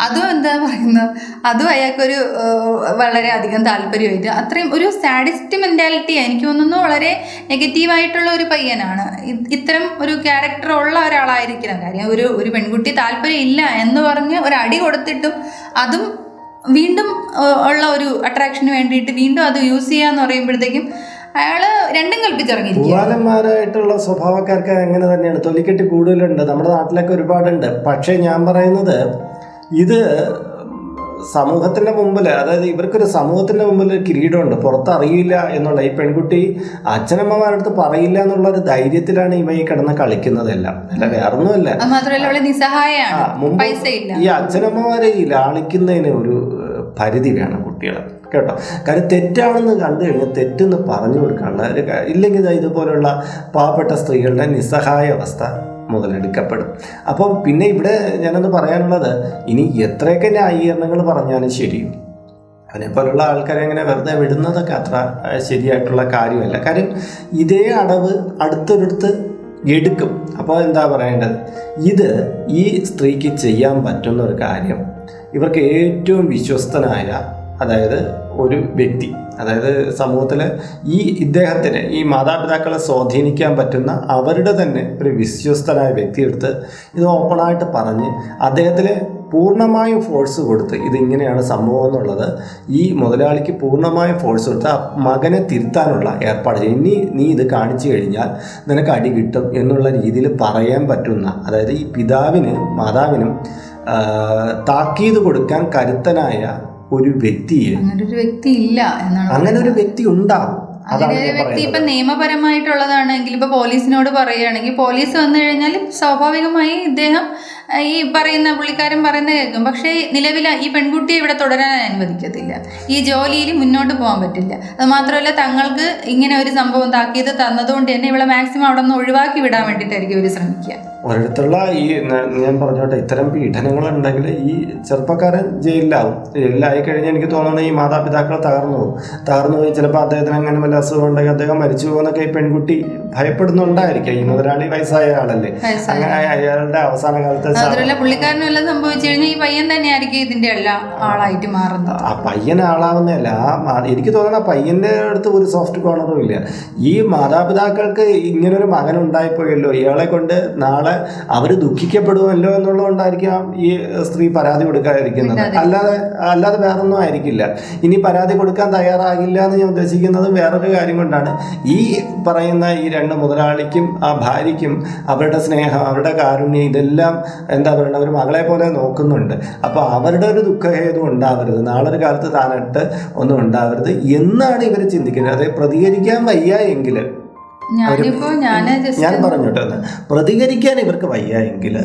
അതും എന്താ പറയുന്നത്? അതും അയാൾക്കൊരു വളരെ അധികം താല്പര്യമായിട്ട്. അത്രയും ഒരു സാഡിസ്റ്റ് മെന്റാലിറ്റി എനിക്ക് തോന്നുന്നു വളരെ നെഗറ്റീവായിട്ടുള്ള ഒരു പയ്യനാണ്. ഇത്തരം ഒരു ക്യാരക്ടർ ഉള്ള ഒരാളായിരിക്കണം. കാര്യം ഒരു ഒരു പെൺകുട്ടി താല്പര്യം ഇല്ല എന്ന് പറഞ്ഞ് ഒരു അടി കൊടുത്തിട്ടും അതും വീണ്ടും ഉള്ള ഒരു അട്രാക്ഷന് വേണ്ടിയിട്ട് വീണ്ടും അത് യൂസ് ചെയ്യാന്ന് പറയുമ്പോഴത്തേക്കും അയാൾ രണ്ടും കൽപ്പിച്ചിറങ്ങിയിരിക്കുക പൂവാലന്മാരായിട്ടുള്ള സ്വഭാവക്കാർക്ക് അങ്ങനെ തന്നെയാണ്. തൊലിക്കെട്ടി കൂടുതലുണ്ട്. നമ്മുടെ നാട്ടിലൊക്കെ ഒരുപാടുണ്ട്. പക്ഷേ ഞാൻ പറയുന്നത് ഇത് സമൂഹത്തിന്റെ മുമ്പിൽ അതായത് ഇവർക്കൊരു സമൂഹത്തിന്റെ മുമ്പിൽ ഒരു കിരീടമുണ്ട്. പുറത്തറിയില്ല എന്നുള്ള ഈ പെൺകുട്ടി അച്ഛനമ്മമാരുടെ അടുത്ത് പറയില്ല എന്നുള്ള ഒരു ധൈര്യത്തിലാണ് ഇവ ഈ കിടന്ന് കളിക്കുന്നതെല്ലാം അല്ല വേറൊന്നുമല്ല. ഒന്നുമല്ല മുമ്പ് ഈ അച്ഛനമ്മമാരെ ഈ ലാളിക്കുന്നതിന് ഒരു പരിധി വേണം കുട്ടികളെ. കേട്ടോ. കാര്യം തെറ്റാണെന്ന് കണ്ടു കഴിഞ്ഞാൽ തെറ്റെന്ന് പറഞ്ഞു കൊടുക്കാനുള്ള ഒരു കാ- ഇല്ലെങ്കിൽ ഇതുപോലുള്ള പാവപ്പെട്ട സ്ത്രീകളുടെ നിസ്സഹായ അവസ്ഥ മുതലെടുക്കപ്പെടും. അപ്പം പിന്നെ ഇവിടെ ഞാനൊന്ന് പറയാനുള്ളത് ഇനി എത്രയൊക്കെ ന്യായീകരണങ്ങൾ പറഞ്ഞാലും ശരിയും. അതിനെപ്പോലുള്ള ആൾക്കാരെ അങ്ങനെ വെറുതെ വിടുന്നതൊക്കെ അത്ര ശരിയായിട്ടുള്ള കാര്യമല്ല. കാര്യം ഇതേ അടവ് അടുത്തൊരിടത്ത് എടുക്കും. അപ്പോൾ എന്താ പറയേണ്ടത്? ഇത് ഈ സ്ത്രീക്ക് ചെയ്യാൻ പറ്റുന്ന ഒരു കാര്യം ഇവർക്ക് ഏറ്റവും വിശ്വസ്തനായ അതായത് ഒരു വ്യക്തി. അതായത് സമൂഹത്തിൽ ഈ ഇദ്ദേഹത്തിന് ഈ മാതാപിതാക്കളെ സ്വാധീനിക്കാൻ പറ്റുന്ന അവരുടെ തന്നെ ഒരു വിശ്വസ്തനായ വ്യക്തിയെടുത്ത് ഇത് ഓപ്പണായിട്ട് പറഞ്ഞ് അദ്ദേഹത്തിന് പൂർണമായും ഫോഴ്സ് കൊടുത്ത് ഇതിങ്ങനെയാണ് സംഭവം എന്നുള്ളത് ഈ മുതലാളിക്ക് പൂർണമായും ഫോഴ്സ് കൊടുത്ത് ആ മകനെ തിരുത്താനുള്ള ഏർപ്പാട് ചെയ്യും. ഇനി നീ ഇത് കാണിച്ചു കഴിഞ്ഞാൽ നിനക്ക് അടി കിട്ടും എന്നുള്ള രീതിയിൽ പറയാൻ പറ്റുന്ന അതായത് ഈ പിതാവിന് മാതാവിനും താക്കീത് കൊടുക്കാൻ കരുത്തനായ ഒരു വ്യക്തിയെ അങ്ങനെ ഒരു വ്യക്തി ഇല്ല എന്നാണ് അങ്ങനെ ഒരു വ്യക്തി ഉണ്ടാവും. അതാണ് അങ്ങനെ ഒരു വ്യക്തി ഇപ്പൊ നിയമപരമായിട്ടുള്ളതാണെങ്കിൽ ഇപ്പൊ പോലീസിനോട് പറയുകയാണെങ്കിൽ പോലീസ് വന്നു കഴിഞ്ഞാൽ സ്വാഭാവികമായി ഇദ്ദേഹം ഈ പറയുന്ന പുള്ളിക്കാരൻ പറയുന്ന കേൾക്കും. പക്ഷേ നിലവിൽ ഈ പെൺകുട്ടിയെ ഇവിടെ തുടരാൻ അനുവദിക്കത്തില്ല. ഈ ജോലിയിൽ മുന്നോട്ട് പോകാൻ പറ്റില്ല. അത് മാത്രമല്ല തങ്ങൾക്ക് ഇങ്ങനെ ഒരു സംഭവം താക്കീത് തന്നതുകൊണ്ട് തന്നെ ഇവിടെ മാക്സിമം അവിടെ നിന്ന് ഒഴിവാക്കി വിടാൻ വേണ്ടിയിട്ടായിരിക്കും ഇവർ ശ്രമിക്കുക. ഒരിടത്തുള്ള ഈ ഞാൻ പറഞ്ഞോട്ടെ ഇത്തരം പീഡനങ്ങൾ ഉണ്ടെങ്കിൽ ഈ ചെറുപ്പക്കാരൻ ജയിലിലാവും. ജയിലിലായി കഴിഞ്ഞാൽ എനിക്ക് തോന്നുന്നത് ഈ മാതാപിതാക്കൾ തകർന്നു പോകും. തകർന്നു പോയി ചിലപ്പോൾ അദ്ദേഹത്തിന് അങ്ങനെ വല്ല അസുഖം ഉണ്ടെങ്കിൽ അദ്ദേഹം മരിച്ചു പോകുന്നൊക്കെ ഈ പെൺകുട്ടി ഭയപ്പെടുന്നുണ്ടായിരിക്കും. ഈ മുതലാളി വയസ്സായ ആളല്ലേ? അങ്ങനെ അയാളുടെ അവസാന കാലത്ത് മാത്രമല്ല പുള്ളിക്കാരനും എല്ലാം സംഭവിച്ചു കഴിഞ്ഞാൽ ഈ പയ്യൻ തന്നെയായിരിക്കും ഇതിന്റെ എല്ലാ ആളായിട്ട് മാറുന്നത്. ആ പയ്യൻ ആളാവുന്നതല്ല ആ എനിക്ക് തോന്നുന്ന പയ്യന്റെ അടുത്ത് ഒരു സോഫ്റ്റ് കോർണറും ഇല്ല. ഈ മാതാപിതാക്കൾക്ക് ഇങ്ങനൊരു മകൻ ഉണ്ടായിപ്പോയല്ലോ ഇയാളെ കൊണ്ട് നാളെ അവർ ദുഃഖിക്കപ്പെടുമല്ലോ എന്നുള്ളതുകൊണ്ടായിരിക്കാം ഈ സ്ത്രീ പരാതി കൊടുക്കാതിരിക്കുന്നത്. അല്ലാതെ അല്ലാതെ വേറൊന്നും ആയിരിക്കില്ല. ഇനി പരാതി കൊടുക്കാൻ തയ്യാറാകില്ല എന്ന് ഞാൻ ഉദ്ദേശിക്കുന്നത് വേറൊരു കാര്യം കൊണ്ടാണ്. ഈ പറയുന്ന ഈ രണ്ട് മുതലാളിക്കും ആ ഭാര്യയ്ക്കും അവരുടെ സ്നേഹം അവരുടെ കാരുണ്യം ഇതെല്ലാം എന്താ പറയുക അവർ മകളെ പോലെ നോക്കുന്നുണ്ട്. അപ്പോൾ അവരുടെ ഒരു ദുഃഖഹേതു ഉണ്ടാവരുത്. നാളെ ഒരു കാലത്ത് താനിട്ട് ഒന്നും ഉണ്ടാവരുത് എന്നാണ് ഇവർ ചിന്തിക്കുന്നത്. അതായത് പ്രതികരിക്കാൻ വയ്യ എങ്കിൽ ഞാൻ പറഞ്ഞോട്ടെ പ്രതികരിക്കാൻ ഇവർക്ക് വയ്യ എങ്കിൽ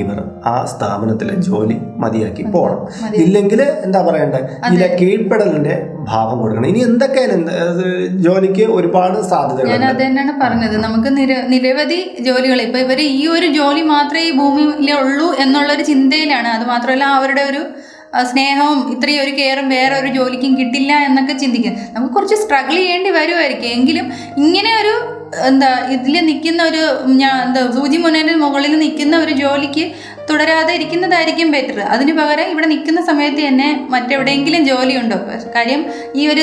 ഇവർ ആ സ്ഥാപനത്തിലെ ജോലി മതിയാക്കി പോകണം ഇല്ലെങ്കിൽ എന്താ പറയണ്ടേ? ഇതിലെ കീഴ്പ്പെടലിന്റെ ഭാവം കൊടുക്കണം. ഇനി എന്തൊക്കെയാണ് ജോലിക്ക് ഒരുപാട് ഞാൻ സാധ്യതകളുണ്ട് അത് തന്നെയാണ് പറഞ്ഞത്. നമുക്ക് നിരവധി ജോലികൾ ഇപ്പൊ ഇവർ ഈ ഒരു ജോലി മാത്രമേ ഈ ഭൂമിയിലുള്ളൂ എന്നുള്ളൊരു ചിന്തയിലാണ്. അത് മാത്രമല്ല അവരുടെ ഒരു സ്നേഹവും ഇത്രയും ഒരു കെയറും വേറെ ഒരു ജോലിക്കും കിട്ടില്ല എന്നൊക്കെ ചിന്തിക്കുന്നത്. നമുക്ക് കുറച്ച് സ്ട്രഗിൾ ചെയ്യേണ്ടി വരുമായിരിക്കും എങ്കിലും ഇങ്ങനെ ഒരു എന്താ ഇതിൽ നിൽക്കുന്ന ഒരു ഞാൻ എന്താ സൂചി മുനേന്റെ മുകളിൽ നിൽക്കുന്ന ഒരു ജോലിക്ക് തുടരാതെ ഇരിക്കുന്നതായിരിക്കും ബെറ്റർ അതിന് പകരം ഇവിടെ നിൽക്കുന്ന സമയത്ത് തന്നെ മറ്റെവിടെയെങ്കിലും ജോലിയുണ്ടോ? കാര്യം ഈ ഒരു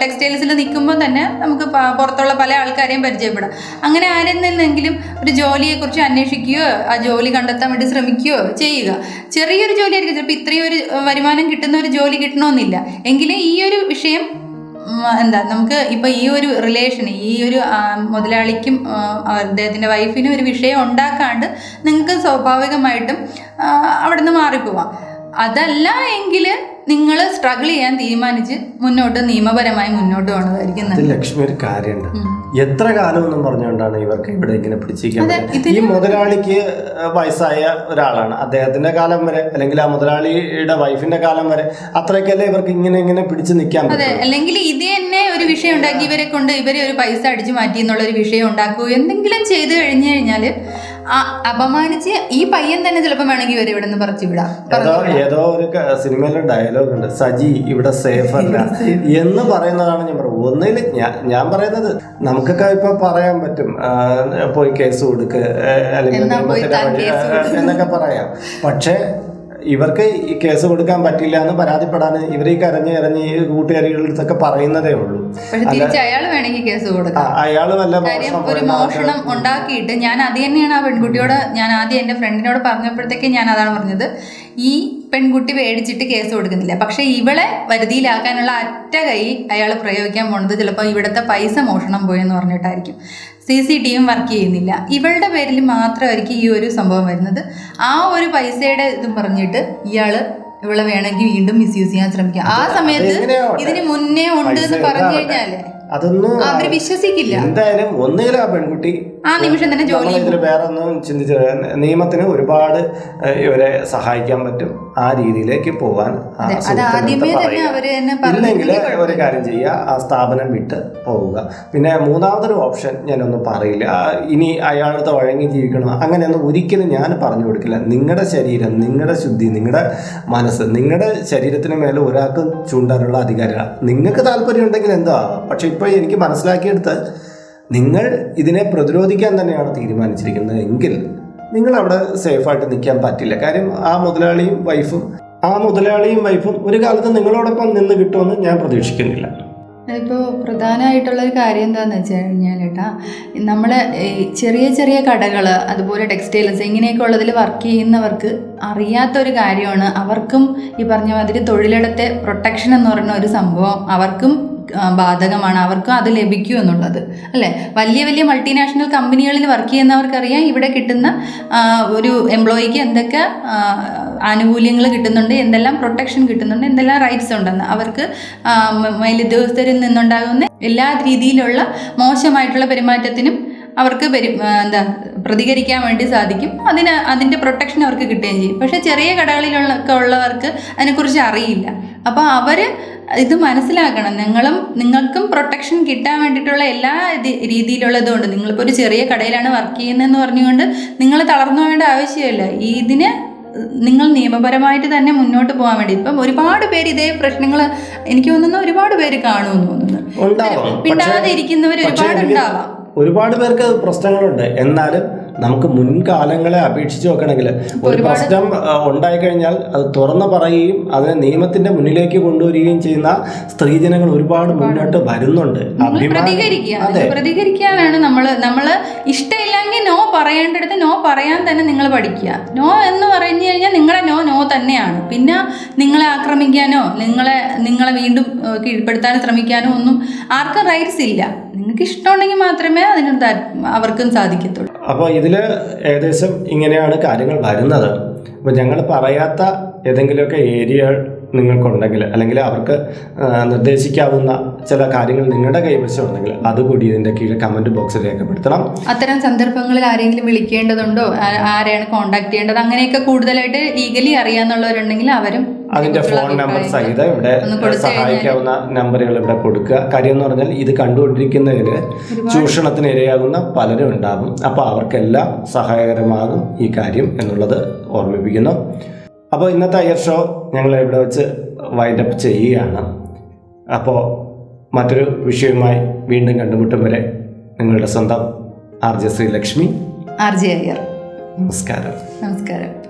ടെക്സ്റ്റൈൽസിൽ നിൽക്കുമ്പോൾ തന്നെ നമുക്ക് പുറത്തുള്ള പല ആൾക്കാരെയും പരിചയപ്പെടാം. അങ്ങനെ ആരിൽ നിന്നെങ്കിലും ഒരു ജോലിയെക്കുറിച്ച് അന്വേഷിക്കുകയോ ആ ജോലി കണ്ടെത്താൻ വേണ്ടി ശ്രമിക്കുകയോ ചെയ്യുക. ചെറിയൊരു ജോലിയായിരിക്കും. ചിലപ്പോൾ ഇത്രയും ഒരു വരുമാനം കിട്ടുന്ന ഒരു ജോലി കിട്ടണമെന്നില്ല. എങ്കിലും ഈ ഒരു വിഷയം എന്താ നമുക്ക് ഇപ്പൊ ഈ ഒരു റിലേഷൻ ഈ ഒരു മുതലാളിക്കും അദ്ദേഹത്തിന്റെ വൈഫിനും ഒരു വിഷയം ഉണ്ടാക്കാണ്ട് നിങ്ങൾക്ക് സ്വാഭാവികമായിട്ടും അവിടെ നിന്ന് മാറിപ്പോവാം. അതല്ല എങ്കിൽ നിങ്ങൾ സ്ട്രഗിൾ ചെയ്യാൻ തീരുമാനിച്ച് മുന്നോട്ട് നിയമപരമായി മുന്നോട്ട് പോകണതായിരിക്കും നല്ലത്. ലക്ഷ്മി ഒരു കാര്യമുണ്ട് എത്ര കാലം എന്നും പറഞ്ഞുകൊണ്ടാണ് ഇവർക്ക് ഇവിടെ ഇങ്ങനെ? ഇതിന് ഈ മുതലാളിക്ക് വയസ്സായ ഒരാളാണ്. അദ്ദേഹത്തിന്റെ കാലം വരെ അല്ലെങ്കിൽ ആ മുതലാളിയുടെ വൈഫിന്റെ കാലം വരെ അത്രയ്ക്കല്ലേ ഇവർക്ക് ഇങ്ങനെ ഇങ്ങനെ പിടിച്ചു നിൽക്കാൻ അതെ അല്ലെങ്കിൽ ഇത് തന്നെ ഒരു വിഷയം ഉണ്ടാക്കി ഇവരെ കൊണ്ട് ഇവരെ ഒരു പൈസ അടിച്ചു മാറ്റി എന്നുള്ള ഒരു വിഷയം ഉണ്ടാക്കുകയോ എന്തെങ്കിലും ചെയ്തു കഴിഞ്ഞു കഴിഞ്ഞാൽ അപമാനിച്ച് ഈ പയ്യൻ തന്നെ ചിലപ്പോൾ വേണമെങ്കിൽ വരും ഇവിടെ നിന്ന് പറിച്ചു വിടാം. ഏതോ ഒരു സിനിമയിലെ ഡയലോഗ് ഉണ്ട്. സജി ഇവിടെ സേഫ് അല്ല. എന്ന് പറയുന്നതാണ് ഞാൻ പറയുന്നത്. ഒന്നിൽ ഞാൻ പറയുന്നത് നമുക്കൊക്കെ ഇപ്പൊ പറയാൻ പറ്റും. പോയി കേസ് കൊടുക്ക് അല്ലെങ്കിൽ എന്നൊക്കെ പറയാം. പക്ഷേ ഇവർക്ക് ഈ കേസ് കൊടുക്കാൻ പറ്റില്ല എന്ന് പരാതിപ്പെടാൻ ഇവർ ഈ കരഞ്ഞ് കരഞ്ഞ് ഈ കൂട്ടുകാരികളുടെ അടുത്തൊക്കെ പറയുന്നതേ ഉള്ളൂ. അയാൾ വേണമെങ്കിൽ കേസ് കൊടുക്കാം. അയാൾ വല്ല ഒരു മോഷണം ഉണ്ടാക്കിയിട്ട് ഞാൻ അത് തന്നെയാണ് ആ പെൺകുട്ടിയോട് ഞാൻ ആദ്യം എന്റെ ഫ്രണ്ടിനോട് പറഞ്ഞപ്പോഴത്തേക്ക് ഞാൻ അതാണ് പറഞ്ഞത്. ഈ പെൺകുട്ടി പേടിച്ചിട്ട് കേസ് കൊടുക്കുന്നില്ല. പക്ഷെ ഇവളെ വരുതിയിലാക്കാനുള്ള അറ്റ കൈ അയാൾ പ്രയോഗിക്കാൻ പോണത് ചിലപ്പോൾ ഇവിടുത്തെ പൈസ മോഷണം പോയെന്ന് പറഞ്ഞിട്ടായിരിക്കും. സി സി ടി വിയും വർക്ക് ചെയ്യുന്നില്ല. ഇവളുടെ പേരിൽ മാത്രമായിരിക്കും ഈ ഒരു സംഭവം വരുന്നത്. ആ ഒരു പൈസയുടെ ഇതും പറഞ്ഞിട്ട് ഇയാൾ ഇവളെ വേണമെങ്കിൽ വീണ്ടും മിസ്യൂസ് ചെയ്യാൻ ശ്രമിക്കുക. ആ സമയത്ത്? ഇതിന് മുന്നേ ഉണ്ട് എന്ന് പറഞ്ഞു കഴിഞ്ഞാൽ അതൊന്നും അവർ വിശ്വസിക്കില്ല. എന്തായാലും ഒന്നുകിലും ആ പെൺകുട്ടി ആ നിമിഷം തന്നെ ജോലി വേറെ ഒന്നും ചിന്തിച്ച നിയമത്തിന് ഒരുപാട് ഇവരെ സഹായിക്കാൻ പറ്റും. ആ രീതിയിലേക്ക് പോവാൻ ഇല്ലെങ്കിൽ ഒരു കാര്യം ചെയ്യുക ആ സ്ഥാപനം വിട്ട് പോവുക. പിന്നെ മൂന്നാമതൊരു ഓപ്ഷൻ ഞാനൊന്നും പറയില്ല. ഇനി അയാളത്തെ വഴങ്ങി ജീവിക്കണം? അങ്ങനെയൊന്നും ഒരിക്കലും ഞാൻ പറഞ്ഞു കൊടുക്കില്ല. നിങ്ങളുടെ ശരീരം നിങ്ങളുടെ ശുദ്ധി നിങ്ങളുടെ മനസ്സ് നിങ്ങളുടെ ശരീരത്തിന് മേലെ ഒരാൾക്ക് ചൂണ്ടാനുള്ള അധികാരമാണ് നിങ്ങൾക്ക് താല്പര്യം ഉണ്ടെങ്കിൽ എന്താ? പക്ഷെ ഇപ്പോൾ എനിക്ക് മനസ്സിലാക്കിയെടുത്ത് നിങ്ങൾ ഇതിനെ പ്രതിരോധിക്കാൻ തന്നെയാണ് തീരുമാനിച്ചിരിക്കുന്നത് എങ്കിൽ നിങ്ങൾ അവിടെ സേഫായിട്ട് നിൽക്കാൻ പറ്റില്ല. കാര്യം ആ മുതലാളിയും വൈഫും ആ മുതലാളിയും വൈഫും ഒരു കാലത്ത് നിങ്ങളോടൊപ്പം നിന്ന് കിട്ടുമെന്ന് ഞാൻ പ്രതീക്ഷിക്കുന്നില്ല. അതിപ്പോൾ പ്രധാനമായിട്ടുള്ള ഒരു കാര്യം എന്താണെന്ന് വെച്ച് കഴിഞ്ഞാൽ ഏട്ടാ നമ്മൾ ചെറിയ ചെറിയ കടകൾ അതുപോലെ ടെക്സ്റ്റൈൽസ് ഇങ്ങനെയൊക്കെ ഉള്ളതിൽ വർക്ക് ചെയ്യുന്നവർക്ക് അറിയാത്തൊരു കാര്യമാണ്. അവർക്കും ഈ പറഞ്ഞ മാതിരി തൊഴിലിടത്തെ പ്രൊട്ടക്ഷൻ എന്ന് പറയുന്ന ഒരു സംഭവം അവർക്കും ബാധകമാണ്. അവർക്ക് അത് ലഭിക്കൂ എന്നുള്ളത്. അല്ലേ? വലിയ വലിയ മൾട്ടിനാഷണൽ കമ്പനികളിൽ വർക്ക് ചെയ്യുന്നവർക്കറിയാം ഇവിടെ കിട്ടുന്ന ഒരു എംപ്ലോയിക്ക് എന്തൊക്കെ ആനുകൂല്യങ്ങൾ കിട്ടുന്നുണ്ട് എന്തെല്ലാം പ്രൊട്ടക്ഷൻ കിട്ടുന്നുണ്ട് എന്തെല്ലാം റൈറ്റ്സ് ഉണ്ടെന്ന്. അവർക്ക് മേലുദ്യോഗസ്ഥരിൽ നിന്നുണ്ടാകുന്ന എല്ലാ രീതിയിലുള്ള മോശമായിട്ടുള്ള പെരുമാറ്റത്തിനും അവർക്ക് പെരു എന്താ പ്രതികരിക്കാൻ വേണ്ടി സാധിക്കും. അതിന് അതിന്റെ പ്രൊട്ടക്ഷൻ അവർക്ക് കിട്ടുകയും ചെയ്യും. പക്ഷേ ചെറിയ കടകളിലുള്ള ഒക്കെ ഉള്ളവർക്ക് അതിനെക്കുറിച്ച് അറിയില്ല. അപ്പോൾ അവർ ഇത് മനസ്സിലാക്കണം. നിങ്ങളും നിങ്ങൾക്കും പ്രൊട്ടക്ഷൻ കിട്ടാൻ വേണ്ടിയിട്ടുള്ള എല്ലാ രീതിയിലുള്ളതും രീതിയിലുള്ള ഇതുകൊണ്ട് നിങ്ങളിപ്പോൾ ഒരു ചെറിയ കടയിലാണ് വർക്ക് ചെയ്യുന്നതെന്ന് പറഞ്ഞുകൊണ്ട് നിങ്ങൾ തളർന്നു പോകേണ്ട ആവശ്യമില്ല. ഇതിന് നിങ്ങൾ നിയമപരമായിട്ട് തന്നെ മുന്നോട്ട് പോകാൻ വേണ്ടി. ഇപ്പം ഒരുപാട് പേര് ഇതേ പ്രശ്നങ്ങൾ എനിക്ക് തോന്നുന്നു ഒരുപാട് പേര് കാണുമെന്ന് തോന്നുന്നു. പിണ്ടാതെ ഇരിക്കുന്നവർ ഒരുപാട് ഉണ്ടാവാം. ഒരുപാട് പേർക്ക് പ്രശ്നങ്ങളുണ്ട്. എന്നാലും നമുക്ക് മുൻകാലങ്ങളെ അപേക്ഷിച്ച് നോക്കണമെങ്കിൽ ഒരു പ്രശ്നം ഉണ്ടായി കഴിഞ്ഞാൽ അത് തുറന്നു പറയുകയും അതിനെ നിയമത്തിന്റെ മുന്നിലേക്ക് കൊണ്ടുവരികയും ചെയ്യുന്ന സ്ത്രീജനങ്ങൾ ഒരുപാട് മുന്നോട്ട് വരുന്നുണ്ട്. പ്രതികരിക്കാനാണ് നമ്മൾ നമ്മൾ ഇഷ്ടമില്ലെങ്കിൽ നോ പറയേണ്ടടുത്ത് നോ പറയാൻ തന്നെ നിങ്ങൾ പഠിക്കുക. നോ എന്ന് പറഞ്ഞു കഴിഞ്ഞാൽ നിങ്ങളെ നോ നോ തന്നെയാണ്. പിന്നെ നിങ്ങളെ ആക്രമിക്കാനോ നിങ്ങളെ നിങ്ങളെ വീണ്ടും കീഴ്പ്പെടുത്താനോ കീഴ്പ്പെടുത്താൻ ശ്രമിക്കാനോ ഒന്നും ആർക്കും റൈറ്റ്സ് ഇല്ല. നിങ്ങൾക്ക് ഇഷ്ടമുണ്ടെങ്കിൽ മാത്രമേ അതിന് അവർക്കും സാധിക്കത്തുള്ളൂ. അപ്പോൾ ഇതിൽ ഏകദേശം ഇങ്ങനെയാണ് കാര്യങ്ങൾ വരുന്നത്. അപ്പോൾ ഞങ്ങൾ പറയാത്ത ഏതെങ്കിലുമൊക്കെ ഏരിയകൾ നിങ്ങൾക്കുണ്ടെങ്കിൽ അല്ലെങ്കിൽ അവർക്ക് നിർദ്ദേശിക്കാവുന്ന ചില കാര്യങ്ങൾ നിങ്ങളുടെ കൈവശം ഉണ്ടെങ്കിൽ അതുകൂടി ഇതിന്റെ കീഴിൽ കമന്റ് ബോക്സിൽ രേഖപ്പെടുത്തണം. അത്തരം സന്ദർഭങ്ങളിൽ ആരെങ്കിലും വിളിക്കേണ്ടതുണ്ടോ? ആരെയാണ് കോൺടാക്ട് ചെയ്യേണ്ടത്? അങ്ങനെയൊക്കെ കൂടുതലായിട്ട് ലീഗലി അറിയാന്നുള്ളവരുണ്ടെങ്കിൽ അവരും അതിന്റെ ഫോൺ നമ്പർ സഹിതം ഇവിടെ സഹായിക്കാവുന്ന നമ്പറുകൾ ഇവിടെ കൊടുക്കുക. കാര്യം എന്ന് പറഞ്ഞാൽ ഇത് കണ്ടുകൊണ്ടിരിക്കുന്നതിന് ചൂഷണത്തിന് ഇരയാകുന്ന പലരും ഉണ്ടാകും. അപ്പോൾ അവർക്കെല്ലാം സഹായകരമാകും ഈ കാര്യം എന്നുള്ളത് ഓർമ്മിപ്പിക്കുന്നു. അപ്പോൾ ഇന്നത്തെ അയ്യർ ഷോ ഞങ്ങൾ ഇവിടെ വെച്ച് വൈൻഡപ്പ് ചെയ്യുകയാണ്. അപ്പോൾ മറ്റൊരു വിഷയവുമായി വീണ്ടും കണ്ടുമുട്ടും വരെ നിങ്ങളുടെ സ്വന്തം R J Sreelakshmi. R J Iyer. നമസ്കാരം. നമസ്കാരം.